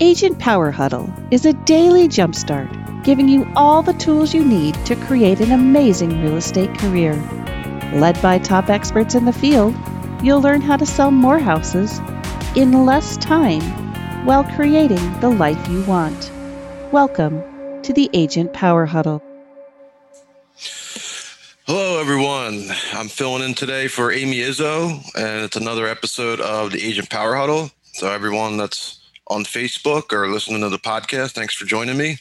Agent Power Huddle is a daily jumpstart, giving you all the tools you need to create an amazing real estate career. Led by top experts in the field, you'll learn how to sell more houses in less time while creating the life you want. Welcome to the Agent Power Huddle. Hello, everyone. I'm filling in today for Amy Izzo, and it's another episode of the Agent Power Huddle. So, everyone that's on Facebook or listening to the podcast. Thanks for joining me.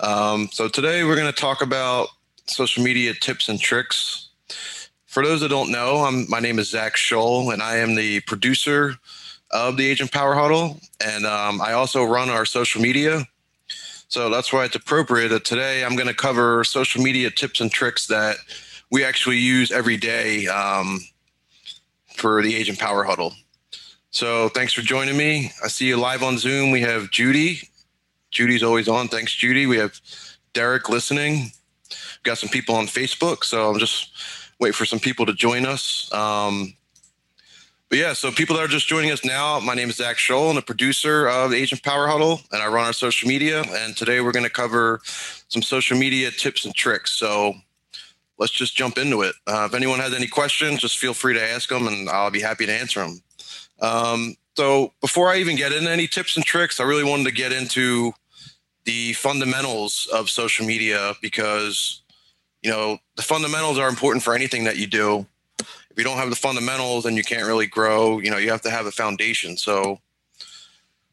Um, so today we're going to talk about social media tips and tricks. For those that don't know, I'm, my name is Zach Scholl, and I am the producer of the Agent Power Huddle, and um, I also run our social media. So that's why it's appropriate that today I'm going to cover social media tips and tricks that we actually use every day um, for the Agent Power Huddle. So thanks for joining me. I see you live on Zoom. We have Judy. Judy's always on. Thanks, Judy. We have Derek listening. We've got some people on Facebook. So I'm just wait for some people to join us. Um, but yeah, so people that are just joining us now, my name is Zach Scholl. I'm the producer of the Agent Power Huddle, and I run our social media. And today we're going to cover some social media tips and tricks. So let's just jump into it. Uh, if anyone has any questions, just feel free to ask them, and I'll be happy to answer them. Um, so before I even get into any tips and tricks, I really wanted to get into the fundamentals of social media because you know the fundamentals are important for anything that you do. If you don't have the fundamentals, then you can't really grow. You know, you have to have a foundation. So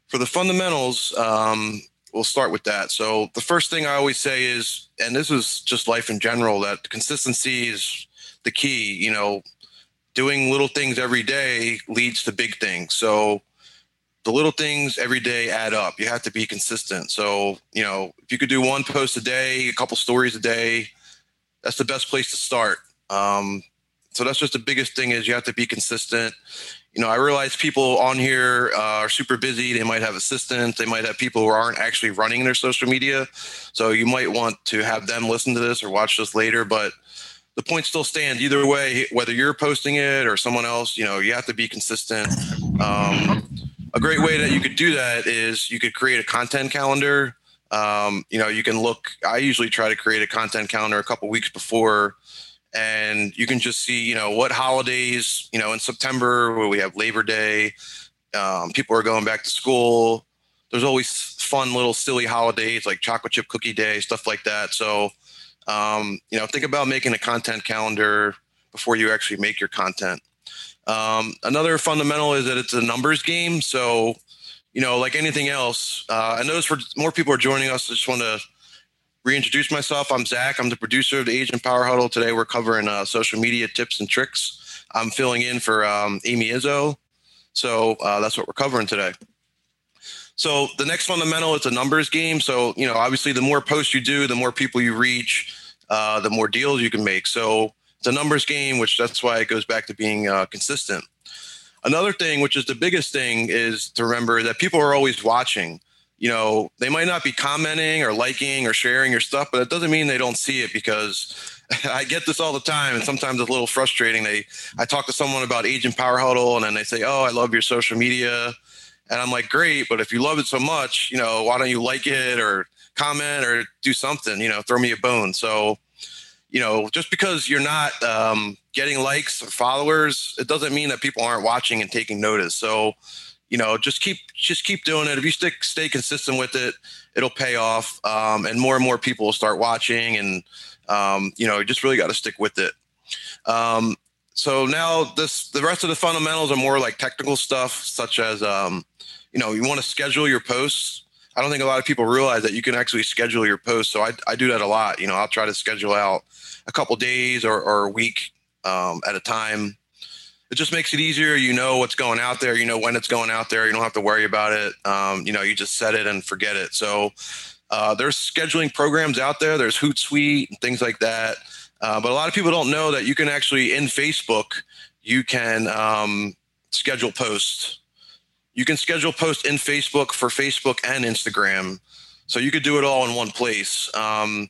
for the fundamentals, um, we'll start with that. So the first thing I always say is, and this is just life in general, that consistency is the key. You know, doing little things every day leads to big things. So the little things every day add up. You have to be consistent. So, you know, if you could do one post a day, a couple stories a day, that's the best place to start. Um, so that's just the biggest thing is you have to be consistent. You know, I realize people on here uh, are super busy. They might have assistants. They might have people who aren't actually running their social media. So you might want to have them listen to this or watch this later. But the point still stands either way whether you're posting it or someone else you know you have to be consistent. Um, a great way that you could do that is you could create a content calendar. Um, you know you can look i usually try to create a content calendar a couple weeks before and you can just see you know what holidays you know in september where we have labor day um, people are going back to school. There's always fun little silly holidays like chocolate chip cookie day stuff like that. So um, you know, think about making a content calendar before you actually make your content. Um, another fundamental is that it's a numbers game. So, you know, like anything else, uh, I notice for more people are joining us. I just want to reintroduce myself. I'm Zach. I'm the producer of the Agent Power Huddle. Today we're covering uh, social media tips and tricks. I'm filling in for um, Amy Izzo. So uh, that's what we're covering today. So the next fundamental is a numbers game. So you know, obviously, the more posts you do, the more people you reach, uh, the more deals you can make. So it's a numbers game, which that's why it goes back to being uh, consistent. Another thing, which is the biggest thing, is to remember that people are always watching. You know, they might not be commenting or liking or sharing your stuff, but it doesn't mean they don't see it because I get this all the time, and sometimes it's a little frustrating. They, I talk to someone about Agent Power Huddle, and then they say, "Oh, I love your social media," And I'm like, great, but if you love it so much, you know, why don't you like it or comment or do something, you know, throw me a bone. So, you know, just because you're not um, getting likes or followers, it doesn't mean that people aren't watching and taking notice. So, you know, just keep just keep doing it. If you stick stay consistent with it, it'll pay off, um, and more and more people will start watching. And um, you know, you just really got to stick with it. Um, so now this the rest of the fundamentals are more like technical stuff, such as um, you know, you want to schedule your posts. I don't think a lot of people realize that you can actually schedule your posts. So I, I do that a lot. You know, I'll try to schedule out a couple days or, or a week um, at a time. It just makes it easier. You know what's going out there. You know when it's going out there. You don't have to worry about it. Um, you know, you just set it and forget it. So uh, there's scheduling programs out there. There's Hootsuite and things like that. Uh, but a lot of people don't know that you can actually in Facebook you can um, schedule posts you can schedule posts in Facebook for Facebook and Instagram. So you could do it all in one place. Um,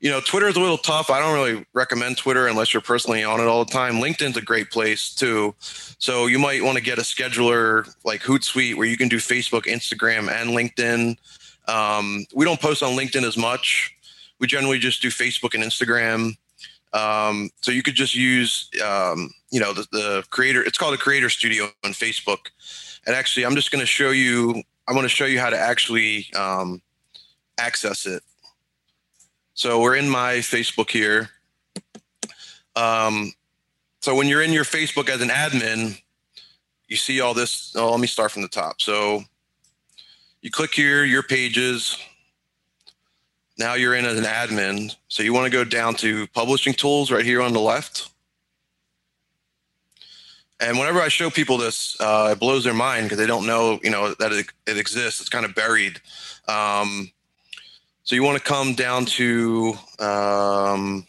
you know, Twitter is a little tough. I don't really recommend Twitter unless you're personally on it all the time. LinkedIn's a great place too. So you might want to get a scheduler like Hootsuite where you can do Facebook, Instagram, and LinkedIn. Um, we don't post on LinkedIn as much. We generally just do Facebook and Instagram. Um, so you could just use, um, you know, the, the creator. It's called a Creator Studio on Facebook. And actually, I'm just going to show you. I'm going to show you how to actually um, access it. So we're in my Facebook here. Um, so when you're in your Facebook as an admin, you see all this. Oh, let me start from the top. So you click here, your pages. Now you're in as an admin. So you want to go down to publishing tools right here on the left. And whenever I show people this, uh, it blows their mind because they don't know, you know, that it, it exists. It's kind of buried. Um, so you want to come down to um,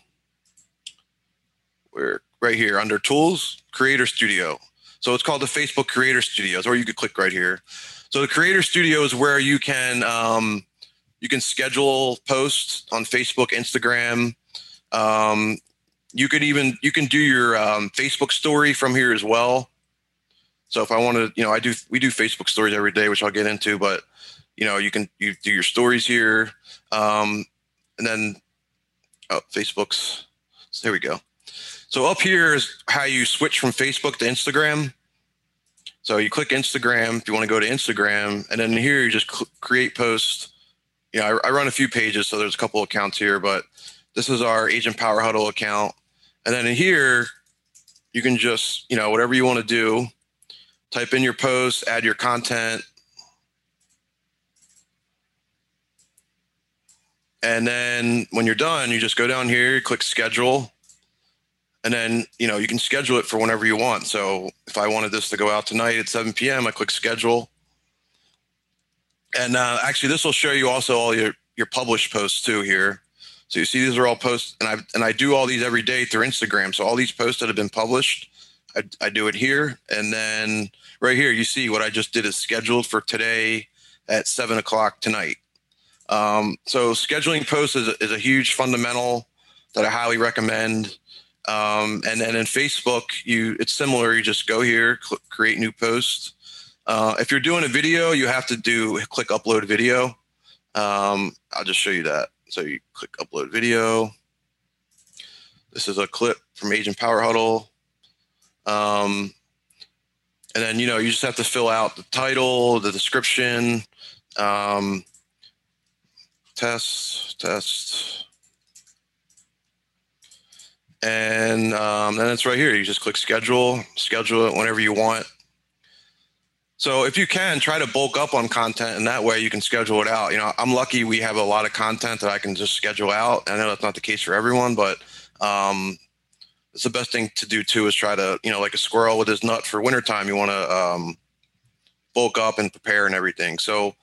where right here under Tools, Creator Studio. So it's called the Facebook Creator Studios, or you could click right here. So the Creator Studio is where you can um, you can schedule posts on Facebook, Instagram. Um, you could even you can do your um, Facebook story from here as well. So if I want to, you know, I do we do Facebook stories every day, which I'll get into, but you know, you can you do your stories here. Um, and then oh, Facebook's, so there we go. So up here is how you switch from Facebook to Instagram. So you click Instagram if you want to go to Instagram, and then here you just cl- create post. You know, I, I, run a few pages, so there's a couple accounts here, but this is our Agent Power Huddle account. And then in here, you can just, you know, whatever you want to do, type in your post, add your content, And then when you're done, you just go down here, click schedule, and then you know you can schedule it for whenever you want. So if I wanted this to go out tonight at 7 p.m., I click schedule. And uh, actually, this will show you also all your your published posts too here. So you see these are all posts, and I and I do all these every day through Instagram. So all these posts that have been published, I, I do it here, and then right here you see what I just did is scheduled for today at seven o'clock tonight. Um, so scheduling posts is, is, a huge fundamental that I highly recommend. Um, and then in Facebook, you it's similar. You just go here, cl- create new posts. Uh, if you're doing a video, you have to do click upload video. Um, I'll just show you that. So you click upload video. This is a clip from Agent Power Huddle. Um, and then you know you just have to fill out the title, the description, um, test, test. And um, then it's right here. You just click schedule, schedule it whenever you want. So if you can, try to bulk up on content, and that way you can schedule it out. You know, I'm lucky we have a lot of content that I can just schedule out. I know that's not the case for everyone, but um, it's the best thing to do too. Is try to, you know, like a squirrel with his nut for wintertime. You want to um, bulk up and prepare and everything. So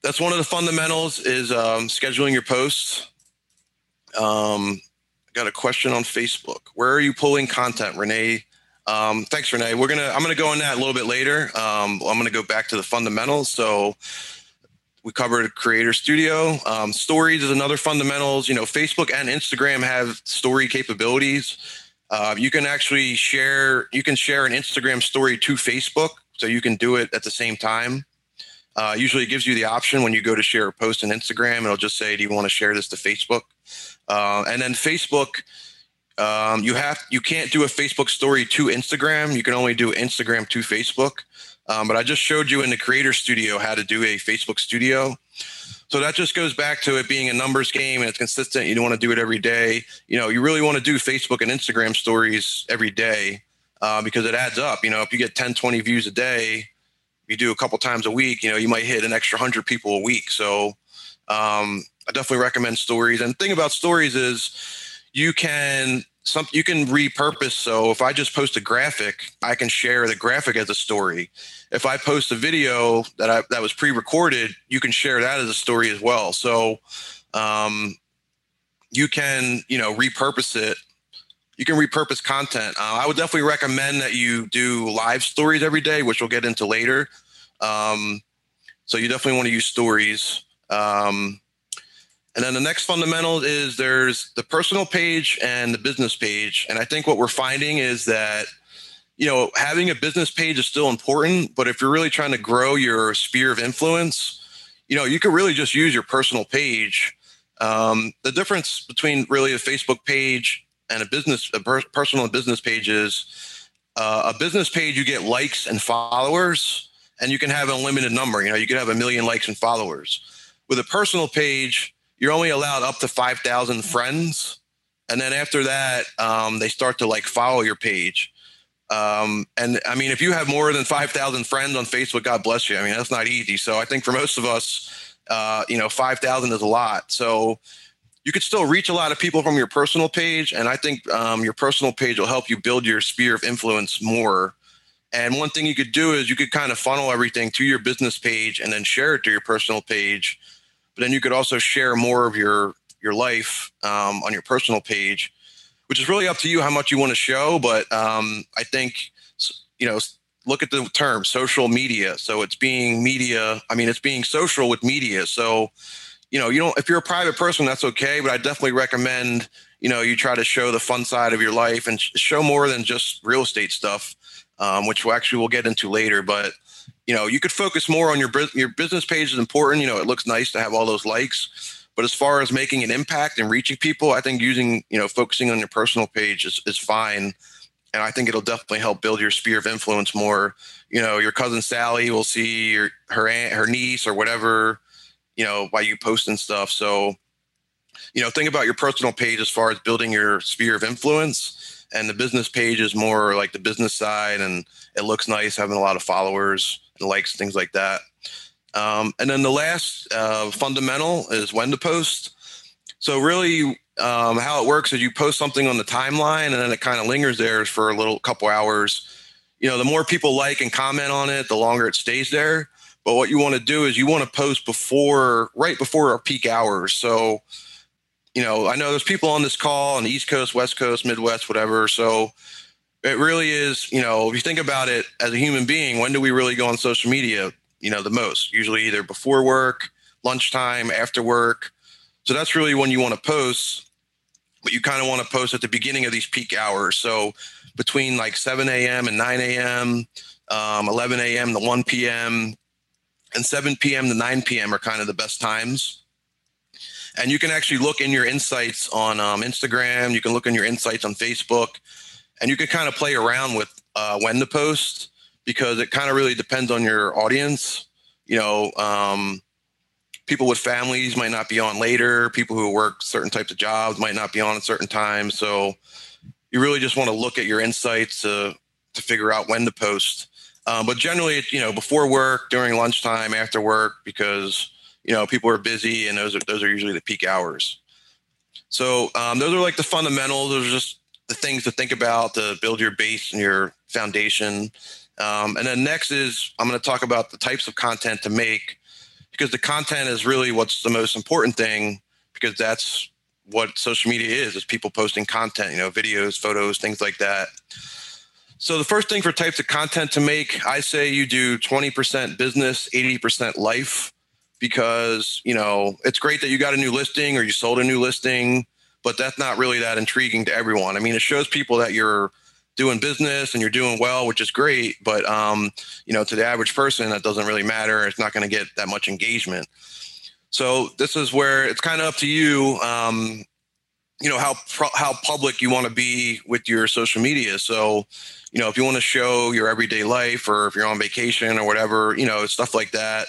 that's one of the fundamentals is um, scheduling your posts. Um, I got a question on Facebook. Where are you pulling content, Renee? Um, thanks, Renee. We're gonna. I'm gonna go in that a little bit later. Um, I'm gonna go back to the fundamentals. So we covered Creator Studio. Um, stories is another fundamentals. You know, Facebook and Instagram have story capabilities. Uh, you can actually share. You can share an Instagram story to Facebook, so you can do it at the same time. Uh, usually it gives you the option when you go to share a post on Instagram, it'll just say, do you want to share this to Facebook? Uh, and then Facebook, um, you have you can't do a Facebook story to Instagram. You can only do Instagram to Facebook. Um, but I just showed you in the Creator Studio how to do a Facebook Studio. So that just goes back to it being a numbers game and it's consistent. You don't want to do it every day. You know, you really want to do Facebook and Instagram stories every day uh, because it adds up. You know, if you get 10, 20 views a day, you do a couple times a week, you know, you might hit an extra hundred people a week. So um, I definitely recommend stories. And the thing about stories is you can some you can repurpose. So if I just post a graphic, I can share the graphic as a story. If I post a video that I, that was pre-recorded, you can share that as a story as well. So um, you can you know repurpose it you can repurpose content. Uh, I would definitely recommend that you do live stories every day, which we'll get into later. Um, so you definitely want to use stories. Um, And then the next fundamental is there's the personal page and the business page. And I think what we're finding is that, you know, having a business page is still important, but if you're really trying to grow your sphere of influence, you know, you could really just use your personal page. Um, the difference between really a Facebook page and a business, a per- personal and business page is uh, a business page, you get likes and followers, and you can have an unlimited number. You know, you could have a million likes and followers. With a personal page, you're only allowed up to 5,000 friends. And then after that, um, they start to like follow your page. Um, and I mean, if you have more than 5,000 friends on Facebook, God bless you. I mean, that's not easy. So I think for most of us, uh, you know, 5,000 is a lot. So you could still reach a lot of people from your personal page. And I think um, your personal page will help you build your sphere of influence more. And one thing you could do is you could kind of funnel everything to your business page and then share it to your personal page. But then you could also share more of your your life um, on your personal page which is really up to you how much you want to show. But um, I think, you know, look at the term social media. So it's being media. I mean, it's being social with media. So, you know, you don't, if you're a private person, that's okay. But I definitely recommend, you know, you try to show the fun side of your life and show more than just real estate stuff, um, which we actually we'll get into later. But, you know, you could focus more on your, your business page is important. You know, it looks nice to have all those likes but as far as making an impact and reaching people, I think using, you know, focusing on your personal page is, is fine. And I think it'll definitely help build your sphere of influence more. You know, your cousin Sally will see your, her aunt, her niece or whatever, you know, by you posting stuff. So, you know, think about your personal page as far as building your sphere of influence. And the business page is more like the business side and it looks nice having a lot of followers likes, things like that. Um, and then the last uh, fundamental is when to post. So really, um, how it works is you post something on the timeline, and then it kind of lingers there for a little couple hours. You know, the more people like and comment on it, the longer it stays there. But what you want to do is you want to post before, right before our peak hours. So, you know, I know there's people on this call on the East Coast, West Coast, Midwest, whatever. So it really is, you know, if you think about it as a human being, when do we really go on social media? you know, the most, usually either before work, lunchtime, after work. So that's really when you want to post, but you kind of want to post at the beginning of these peak hours. So between like 7 a.m. and 9 a.m., um, 11 a.m. to 1 p.m., and 7 p.m. to 9 p.m. are kind of the best times. And you can actually look in your insights on um, Instagram. You can look in your insights on Facebook, and you can kind of play around with uh, when to post because it kind of really depends on your audience. You know, um, people with families might not be on later. People who work certain types of jobs might not be on at certain times. So you really just want to look at your insights to to figure out when to post. Um, but generally, you know, before work, during lunchtime, after work, because you know people are busy, and those are those are usually the peak hours. So um, those are like the fundamentals. Those are just the things to think about to build your base and your foundation. Um, and then next is I'm going to talk about the types of content to make because the content is really what's the most important thing because that's what social media is is people posting content you know videos photos things like that so the first thing for types of content to make i say you do 20% business 80% life because you know it's great that you got a new listing or you sold a new listing but that's not really that intriguing to everyone i mean it shows people that you're doing business and you're doing well, which is great. But um, you know, to the average person, that doesn't really matter. It's not going to get that much engagement. So this is where it's kind of up to you. Um, you know how how public you want to be with your social media. So, you know, if you want to show your everyday life, or if you're on vacation or whatever, you know, stuff like that.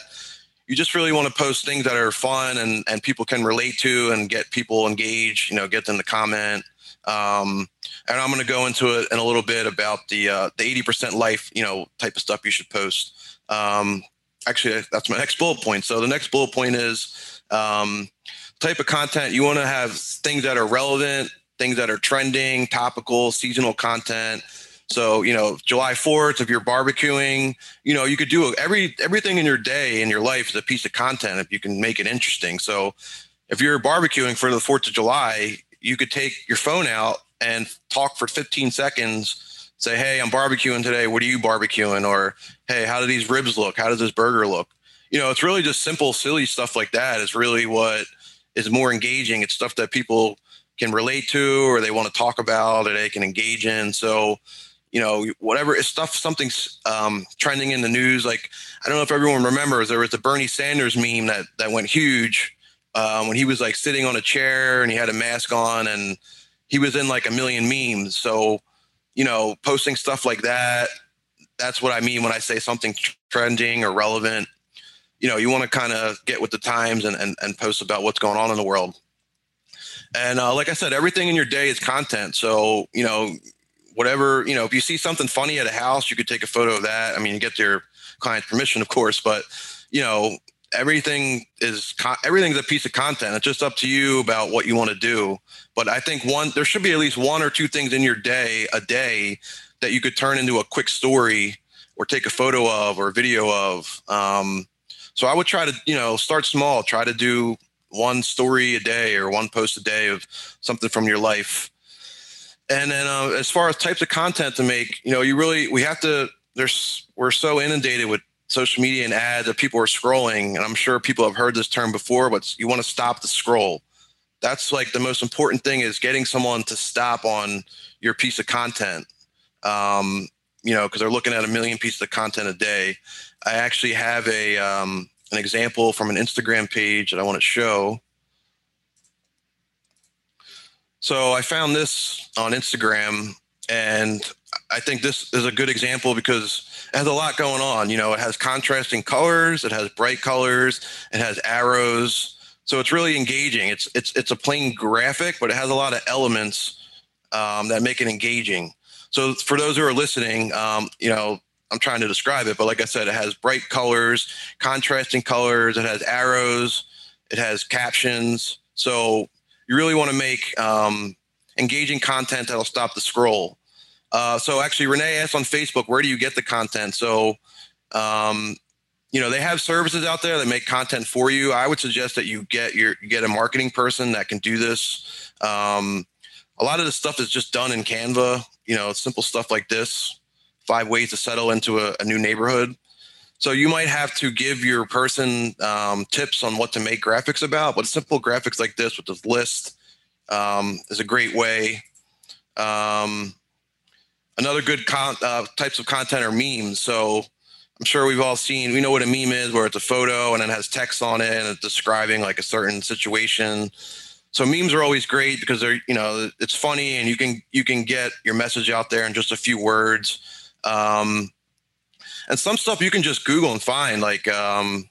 You just really want to post things that are fun and and people can relate to and get people engaged. You know, get them to comment. Um, and I'm going to go into it in a little bit about the uh, the 80% life, you know, type of stuff you should post. Um, actually, that's my next bullet point. So the next bullet point is um, type of content you want to have things that are relevant, things that are trending, topical, seasonal content. So you know, July 4th, if you're barbecuing, you know, you could do every everything in your day in your life is a piece of content if you can make it interesting. So if you're barbecuing for the 4th of July, you could take your phone out and talk for 15 seconds say hey i'm barbecuing today what are you barbecuing or hey how do these ribs look how does this burger look you know it's really just simple silly stuff like that is really what is more engaging. It's stuff that people can relate to or they want to talk about or they can engage in. So, you know, whatever stuff, something's um, trending in the news. Like, I don't know if everyone remembers, there was the Bernie Sanders meme that, that went huge um, when he was like sitting on a chair and he had a mask on and he was in like a million memes. So, you know, posting stuff like that, that's what I mean when I say something trending or relevant. You know, you want to kind of get with the times and, and, and post about what's going on in the world. And uh, like I said, everything in your day is content. So, you know, whatever, you know, if you see something funny at a house, you could take a photo of that. I mean, you get your client's permission, of course, but, you know, everything is everything's a piece of content. It's just up to you about what you want to do. But I think one, there should be at least one or two things in your day, a day, that you could turn into a quick story or take a photo of or a video of. Um, so I would try to, you know, start small, try to do one story a day or one post a day of something from your life. And then uh, as far as types of content to make, you know, you really we have to. There's we're so inundated with social media and ads that people are scrolling, and I'm sure people have heard this term before, but you want to stop the scroll. That's like the most important thing is getting someone to stop on your piece of content. Um, you know, because they're looking at a million pieces of content a day. I actually have a um, an example from an Instagram page that I want to show. So I found this on Instagram, and I think this is a good example because it has a lot going on. You know, it has contrasting colors, it has bright colors, it has arrows. So it's really engaging. It's it's it's a plain graphic, but it has a lot of elements um, that make it engaging. So for those who are listening, um, you know, I'm trying to describe it, but like I said, it has bright colors, contrasting colors, it has arrows, it has captions. So you really want to make um, engaging content that'll stop the scroll. Uh, so actually, Renee asked on Facebook, where do you get the content? So, um, you know, they have services out there that make content for you. I would suggest that you get your you get a marketing person that can do this. Um, a lot of this stuff is just done in Canva. You know, simple stuff like this five ways to settle into a, a new neighborhood. So you might have to give your person um, tips on what to make graphics about, but simple graphics like this with this list um, is a great way. Um, another good con- uh, types of content are memes. So I'm sure we've all seen, we know what a meme is, where it's a photo and it has text on it and it's describing like a certain situation. So memes are always great because they're, you know, it's funny and you can you can get your message out there in just a few words. Um, and some stuff you can just Google and find. Like, um,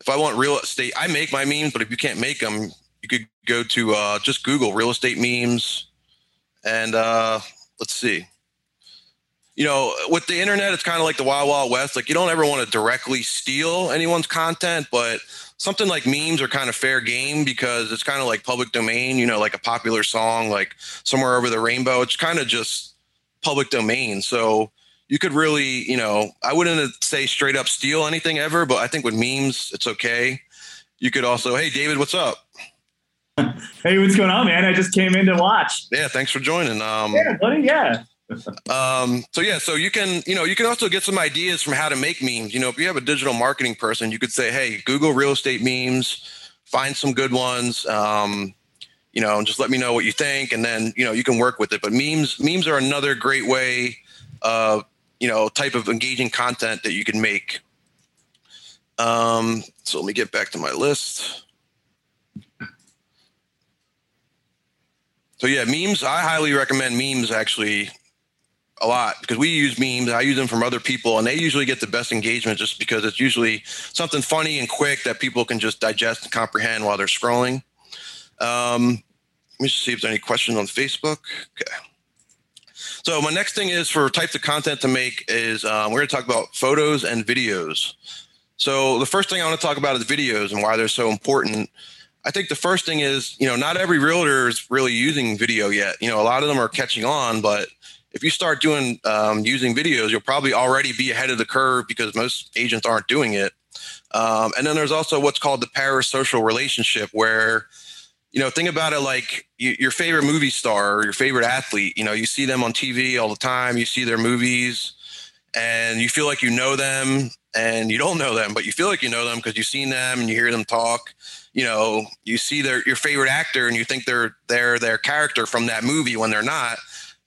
if I want real estate, I make my memes, but if you can't make them, you could go to uh, just Google real estate memes. And uh, let's see. You know, with the internet, it's kind of like the Wild Wild West. Like, you don't ever want to directly steal anyone's content, but something like memes are kind of fair game because it's kind of like public domain, you know, like a popular song, like Somewhere Over the Rainbow. It's kind of just public domain. So you could really, you know, I wouldn't say straight up steal anything ever, but I think with memes, it's okay. You could also, hey, David, what's up? hey, what's going on, man? I just came in to watch. Yeah, thanks for joining. Um, yeah, buddy. Yeah. um, so yeah, so you can, you know, you can also get some ideas from how to make memes. You know, if you have a digital marketing person, you could say, hey, Google real estate memes, find some good ones. Um, you know, and just let me know what you think, and then you know you can work with it. But memes, memes are another great way, uh, you know, type of engaging content that you can make. Um, so let me get back to my list. So yeah, memes. I highly recommend memes actually a lot because we use memes. I use them from other people, and they usually get the best engagement just because it's usually something funny and quick that people can just digest and comprehend while they're scrolling. Um, let me see if there's any questions on Facebook. Okay. So my next thing is for types of content to make is um, we're going to talk about photos and videos. So the first thing I want to talk about is videos and why they're so important. I think the first thing is, you know, not every realtor is really using video yet. You know, a lot of them are catching on, but if you start doing um, using videos, you'll probably already be ahead of the curve because most agents aren't doing it. Um, and then there's also what's called the parasocial relationship, where you know, think about it like your favorite movie star or your favorite athlete. You know, you see them on TV all the time, you see their movies, and you feel like you know them, and you don't know them, but you feel like you know them because you've seen them and you hear them talk you know you see their your favorite actor and you think they're they're their character from that movie when they're not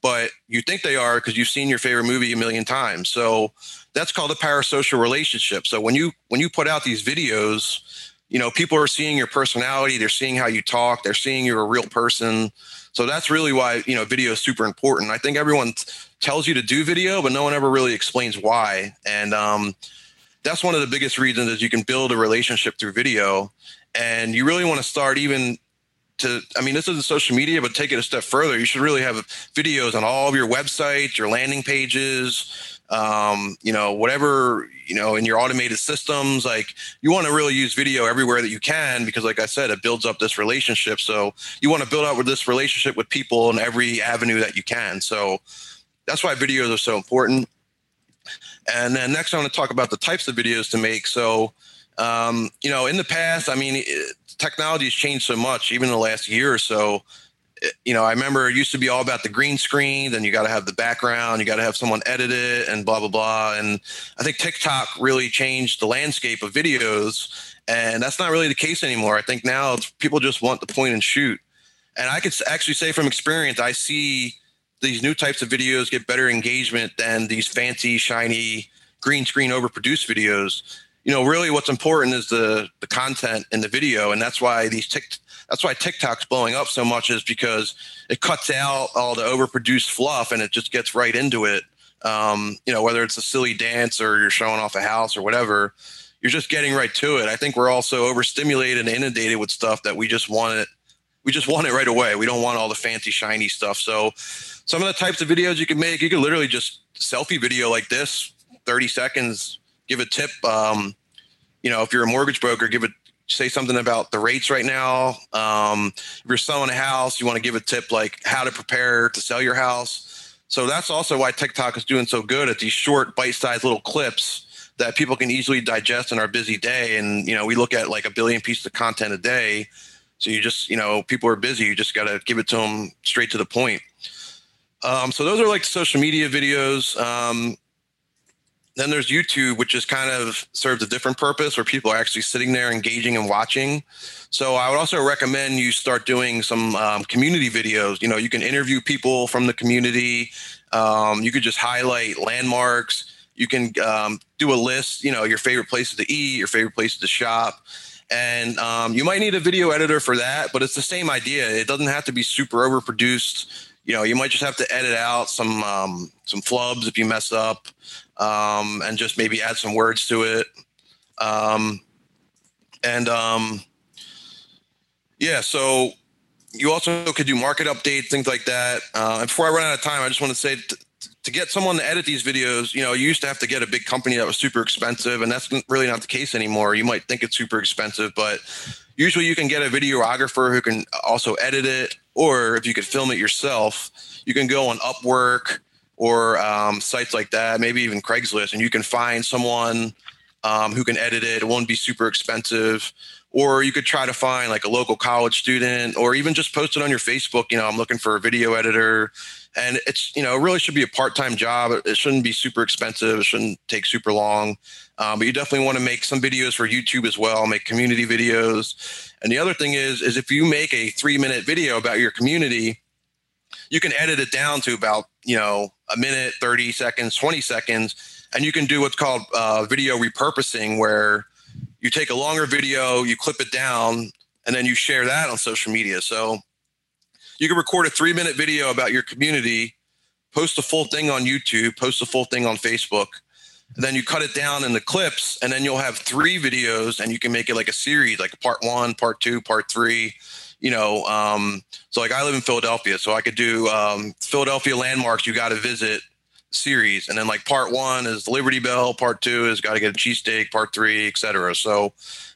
but you think they are because you've seen your favorite movie a million times so that's called a parasocial relationship so when you when you put out these videos you know people are seeing your personality they're seeing how you talk they're seeing you're a real person. So that's really why you know video is super important. I think everyone t- tells you to do video but no one ever really explains why. And um, that's one of the biggest reasons is you can build a relationship through video. And you really want to start even to i mean this isn't social media but take it a step further. You should really have videos on all of your websites your landing pages um, you know whatever you know in your automated systems. Like you want to really use video everywhere that you can because like i said it builds up this relationship. So you want to build out with this relationship with people in every avenue that you can. So that's why videos are so important. And then next, I want to talk about the types of videos to make. So, um, you know, in the past, I mean, it, technology has changed so much, even in the last year or so. It, you know, I remember it used to be all about the green screen, then you got to have the background, you got to have someone edit it, and blah, blah, blah. And I think TikTok really changed the landscape of videos. And that's not really the case anymore. I think now people just want the point and shoot. And I could actually say from experience, I see these new types of videos get better engagement than these fancy, shiny, green screen overproduced videos. You know, really what's important is the the content in the video, and that's why these tick that's why TikTok's blowing up so much is because it cuts out all the overproduced fluff and it just gets right into it. Um, you know, whether it's a silly dance or you're showing off a house or whatever, you're just getting right to it. I think we're also overstimulated and inundated with stuff that we just want it we just want it right away. We don't want all the fancy shiny stuff. So some of the types of videos you can make, you can literally just selfie video like this, 30 seconds, give a tip. Um, you know, if you're a mortgage broker, give it say something about the rates right now. Um, if you're selling a house, you want to give a tip like how to prepare to sell your house. So that's also why TikTok is doing so good at these short, bite-sized little clips that people can easily digest in our busy day. And you know, we look at like a billion pieces of content a day. So you just, you know, people are busy. You just got to give it to them straight to the point. Um, so those are like social media videos. Um, then there's YouTube, which is kind of serves a different purpose where people are actually sitting there engaging and watching. So I would also recommend you start doing some um, community videos. You know, you can interview people from the community. Um, you could just highlight landmarks. You can um, do a list, you know, your favorite places to eat, your favorite places to shop and um, you might need a video editor for that but it's the same idea it doesn't have to be super overproduced you know you might just have to edit out some um, some flubs if you mess up um, and just maybe add some words to it um, and um, yeah so you also could do market updates things like that uh, and before i run out of time i just want to say t- to get someone to edit these videos, you know, you used to have to get a big company that was super expensive, and that's really not the case anymore. You might think it's super expensive, but usually you can get a videographer who can also edit it, or if you could film it yourself, you can go on Upwork or um, sites like that, maybe even Craigslist, and you can find someone um, who can edit it. It won't be super expensive. Or you could try to find like a local college student, or even just post it on your Facebook. You know, I'm looking for a video editor and it's you know it really should be a part-time job it shouldn't be super expensive it shouldn't take super long um, but you definitely want to make some videos for youtube as well make community videos and the other thing is is if you make a three minute video about your community you can edit it down to about you know a minute 30 seconds 20 seconds and you can do what's called uh, video repurposing where you take a longer video you clip it down and then you share that on social media so you can record a three minute video about your community, post the full thing on YouTube, post the full thing on Facebook. Then you cut it down in the clips, and then you'll have three videos, and you can make it like a series, like part one, part two, part three. You know, um, so like I live in Philadelphia, so I could do um, Philadelphia landmarks you got to visit series, and then like part one is Liberty Bell, part two is got to get a cheesesteak, part three, etc. So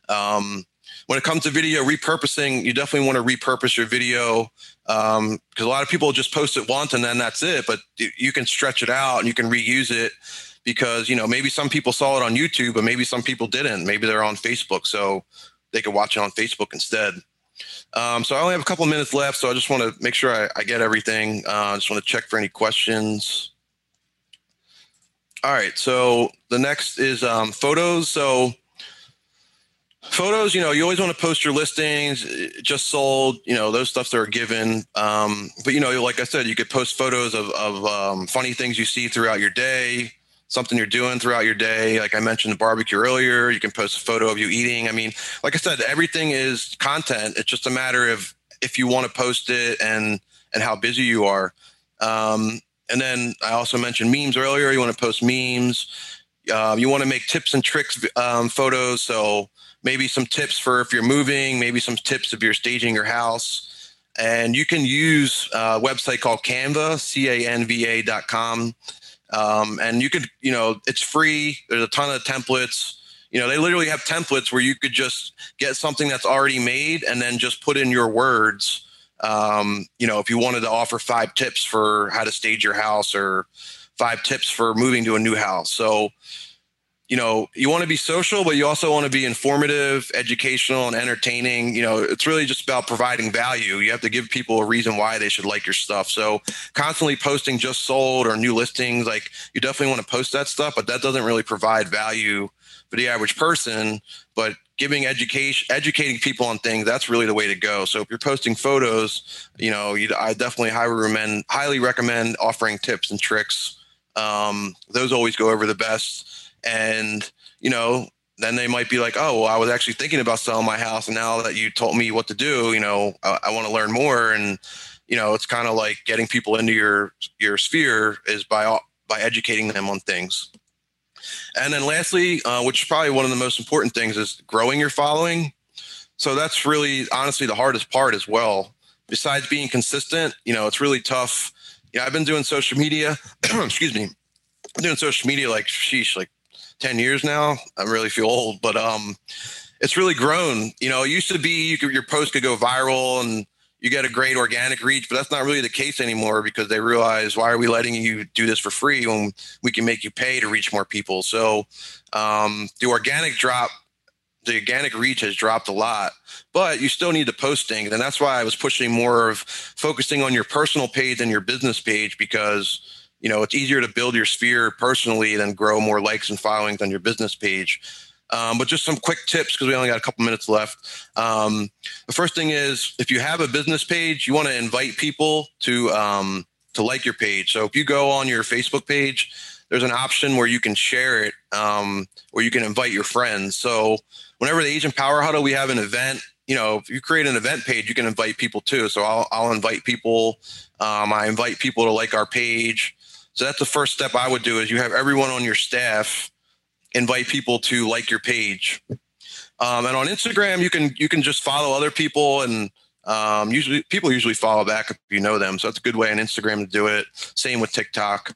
um, when it comes to video repurposing, you definitely want to repurpose your video because um, a lot of people just post it once and then that's it. But you can stretch it out and you can reuse it because you know maybe some people saw it on YouTube, but maybe some people didn't. Maybe they're on Facebook, so they could watch it on Facebook instead. Um, so I only have a couple minutes left, so I just want to make sure I, I get everything. Uh, I just want to check for any questions. All right, so the next is um, photos. So photos, you know, you always want to post your listings, just sold, you know, those stuffs that are given. Um, but you know, like I said, you could post photos of, of um, funny things you see throughout your day, something you're doing throughout your day. Like I mentioned the barbecue earlier, you can post a photo of you eating. I mean, like I said, everything is content. It's just a matter of if you want to post it and and how busy you are. Um, and then I also mentioned memes earlier. You want to post memes. Um, you want to make tips and tricks um, photos. So maybe some tips for if you're moving, maybe some tips if you're staging your house. And you can use a website called Canva, C A N V A dot com. Um, and you could, you know, it's free. There's a ton of templates. You know, they literally have templates where you could just get something that's already made and then just put in your words. Um, you know, if you wanted to offer five tips for how to stage your house or five tips for moving to a new house. So, you know, you want to be social, but you also want to be informative, educational, and entertaining. You know, it's really just about providing value. You have to give people a reason why they should like your stuff. So, constantly posting just sold or new listings, like you definitely want to post that stuff, but that doesn't really provide value for the average person. But giving education, educating people on things, that's really the way to go. So, if you're posting photos, you know, you, I definitely highly recommend, highly recommend offering tips and tricks. Um, those always go over the best and you know then they might be like oh well, i was actually thinking about selling my house and now that you told me what to do you know i, I want to learn more. And you know it's kind of like getting people into your your sphere is by by educating them on things. And then lastly uh, which is probably one of the most important things is growing your following. So that's really honestly the hardest part as well. Besides being consistent you know it's really tough. Yeah i've been doing social media excuse me I'm doing social media like sheesh like 10 years now. I really feel old, but um, it's really grown. You know, it used to be you could, your post could go viral and you get a great organic reach, but that's not really the case anymore because they realize why are we letting you do this for free when we can make you pay to reach more people? So um, the organic drop, the organic reach has dropped a lot, but you still need the posting. And that's why I was pushing more of focusing on your personal page and your business page because you know it's easier to build your sphere personally than grow more likes and followings on your business page um, but just some quick tips because we only got a couple minutes left um, the first thing is if you have a business page you want to invite people to um, to like your page so if you go on your facebook page there's an option where you can share it um, where you can invite your friends so whenever the agent power huddle we have an event you know, if you create an event page, you can invite people too. So I'll, I'll invite people. Um, I invite people to like our page. So that's the first step I would do is you have everyone on your staff invite people to like your page. Um, and on Instagram, you can you can just follow other people, and um, usually people usually follow back if you know them. So that's a good way on Instagram to do it. Same with TikTok.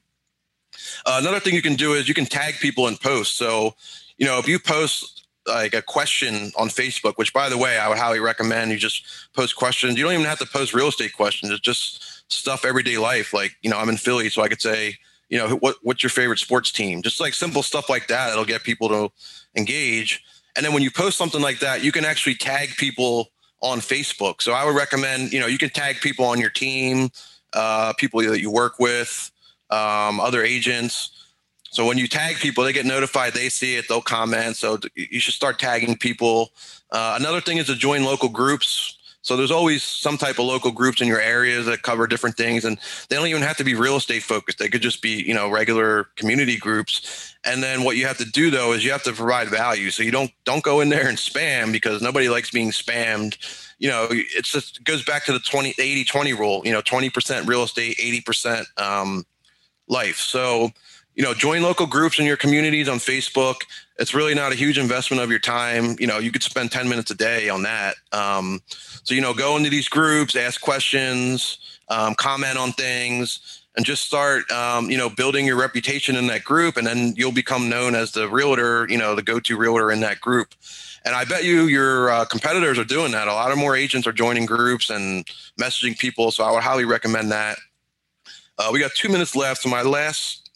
Uh, another thing you can do is you can tag people in posts. So you know if you post like a question on Facebook, which by the way, I would highly recommend you just post questions. You don't even have to post real estate questions. It's just stuff everyday life. Like, you know, I'm in Philly, so I could say, you know, what what's your favorite sports team? Just like simple stuff like that. It'll get people to engage. And then when you post something like that, you can actually tag people on Facebook. So I would recommend, you know, you can tag people on your team, uh, people that you work with, um, other agents. So when you tag people, they get notified, they see it, they'll comment. So you should start tagging people. Uh, another thing is to join local groups. So there's always some type of local groups in your areas that cover different things, and they don't even have to be real estate focused. They could just be, you know, regular community groups. And then what you have to do though is you have to provide value. So you don't don't go in there and spam because nobody likes being spammed. You know, it's just goes back to the 20 80 20 rule. You know, 20% real estate, 80% um, life. So you know, join local groups in your communities on Facebook. It's really not a huge investment of your time. You know, you could spend 10 minutes a day on that. Um, so, you know, go into these groups, ask questions, um, comment on things, and just start, um, you know, building your reputation in that group. And then you'll become known as the realtor, you know, the go to realtor in that group. And I bet you your uh, competitors are doing that. A lot of more agents are joining groups and messaging people. So I would highly recommend that. Uh, we got two minutes left. So my last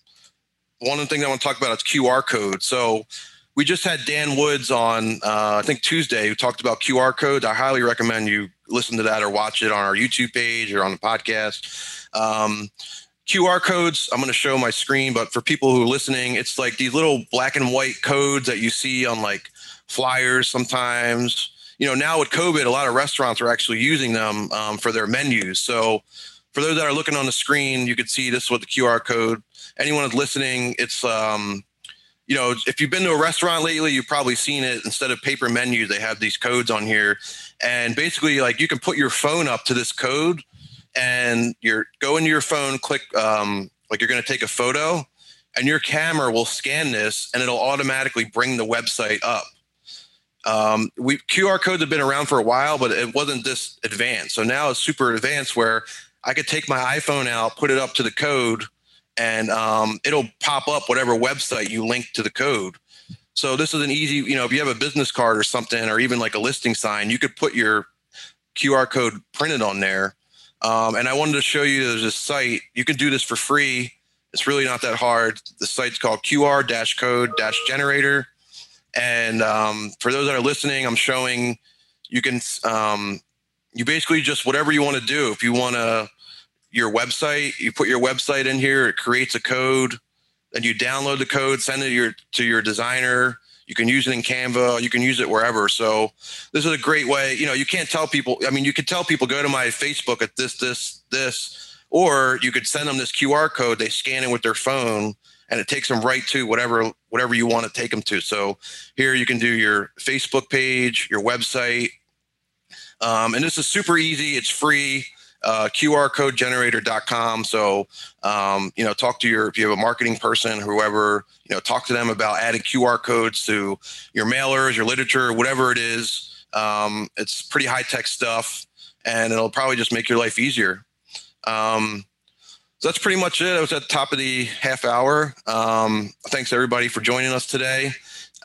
one of the things I want to talk about is QR code. So we just had Dan Woods on, uh, I think Tuesday, who talked about QR codes. I highly recommend you listen to that or watch it on our YouTube page or on the podcast. Um, QR codes, I'm going to show my screen, but for people who are listening, it's like these little black and white codes that you see on like flyers sometimes. You know, now with COVID, a lot of restaurants are actually using them um, for their menus. So for those that are looking on the screen, you can see this with the QR code. Anyone listening, it's um, you know, if you've been to a restaurant lately, you've probably seen it. Instead of paper menus, they have these codes on here, and basically, like you can put your phone up to this code, and you're go into your phone, click um, like you're going to take a photo, and your camera will scan this, and it'll automatically bring the website up. Um, we QR codes have been around for a while, but it wasn't this advanced. So now it's super advanced where I could take my iPhone out, put it up to the code, and um, it'll pop up whatever website you link to the code. So this is an easy, you know, if you have a business card or something, or even like a listing sign, you could put your QR code printed on there. Um, and I wanted to show you there's a site you can do this for free. It's really not that hard. The site's called QR code generator. And um, for those that are listening, I'm showing you can um, you basically just whatever you want to do. If you want to your website, you put your website in here, it creates a code, then you download the code, send it to your to your designer. You can use it in Canva, you can use it wherever. So this is a great way. You know, you can't tell people, I mean, you could tell people go to my Facebook at this, this, this, or you could send them this QR code, they scan it with their phone and it takes them right to whatever whatever you want to take them to. So here you can do your Facebook page, your website, um, and this is super easy. It's free. Uh, QRCodeGenerator.com. So, um, you know, talk to your, if you have a marketing person, whoever, you know, talk to them about adding QR codes to your mailers, your literature, whatever it is. Um, it's pretty high tech stuff and it'll probably just make your life easier. Um, so that's pretty much it. I was at the top of the half hour. Um, thanks everybody for joining us today.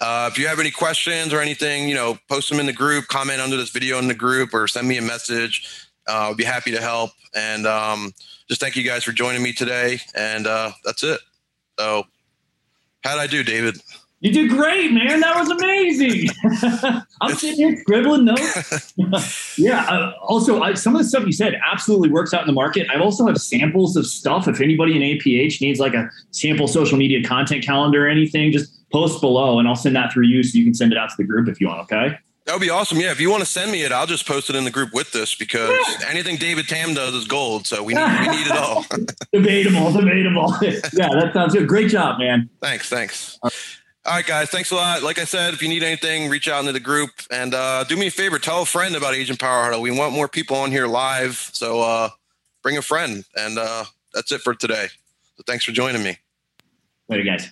Uh, if you have any questions or anything, you know, post them in the group, comment under this video in the group, or send me a message. Uh, I'll be happy to help. And um, just thank you guys for joining me today. And uh, that's it. So, how'd I do, David? You did great, man. That was amazing. I'm sitting here scribbling notes. yeah. Uh, also, I, some of the stuff you said absolutely works out in the market. I also have samples of stuff. If anybody in APH needs like a sample social media content calendar or anything, just post below and I'll send that through you so you can send it out to the group if you want. Okay. That would be awesome. Yeah, if you want to send me it, I'll just post it in the group with this because anything David Tam does is gold. So we need, we need it all. debatable, debatable. yeah, that sounds good. Great job, man. Thanks, thanks. All right, guys. Thanks a lot. Like I said, if you need anything, reach out into the group and uh, do me a favor. Tell a friend about Agent Power Huddle. We want more people on here live. So uh, bring a friend. And uh, that's it for today. So thanks for joining me. Later, guys.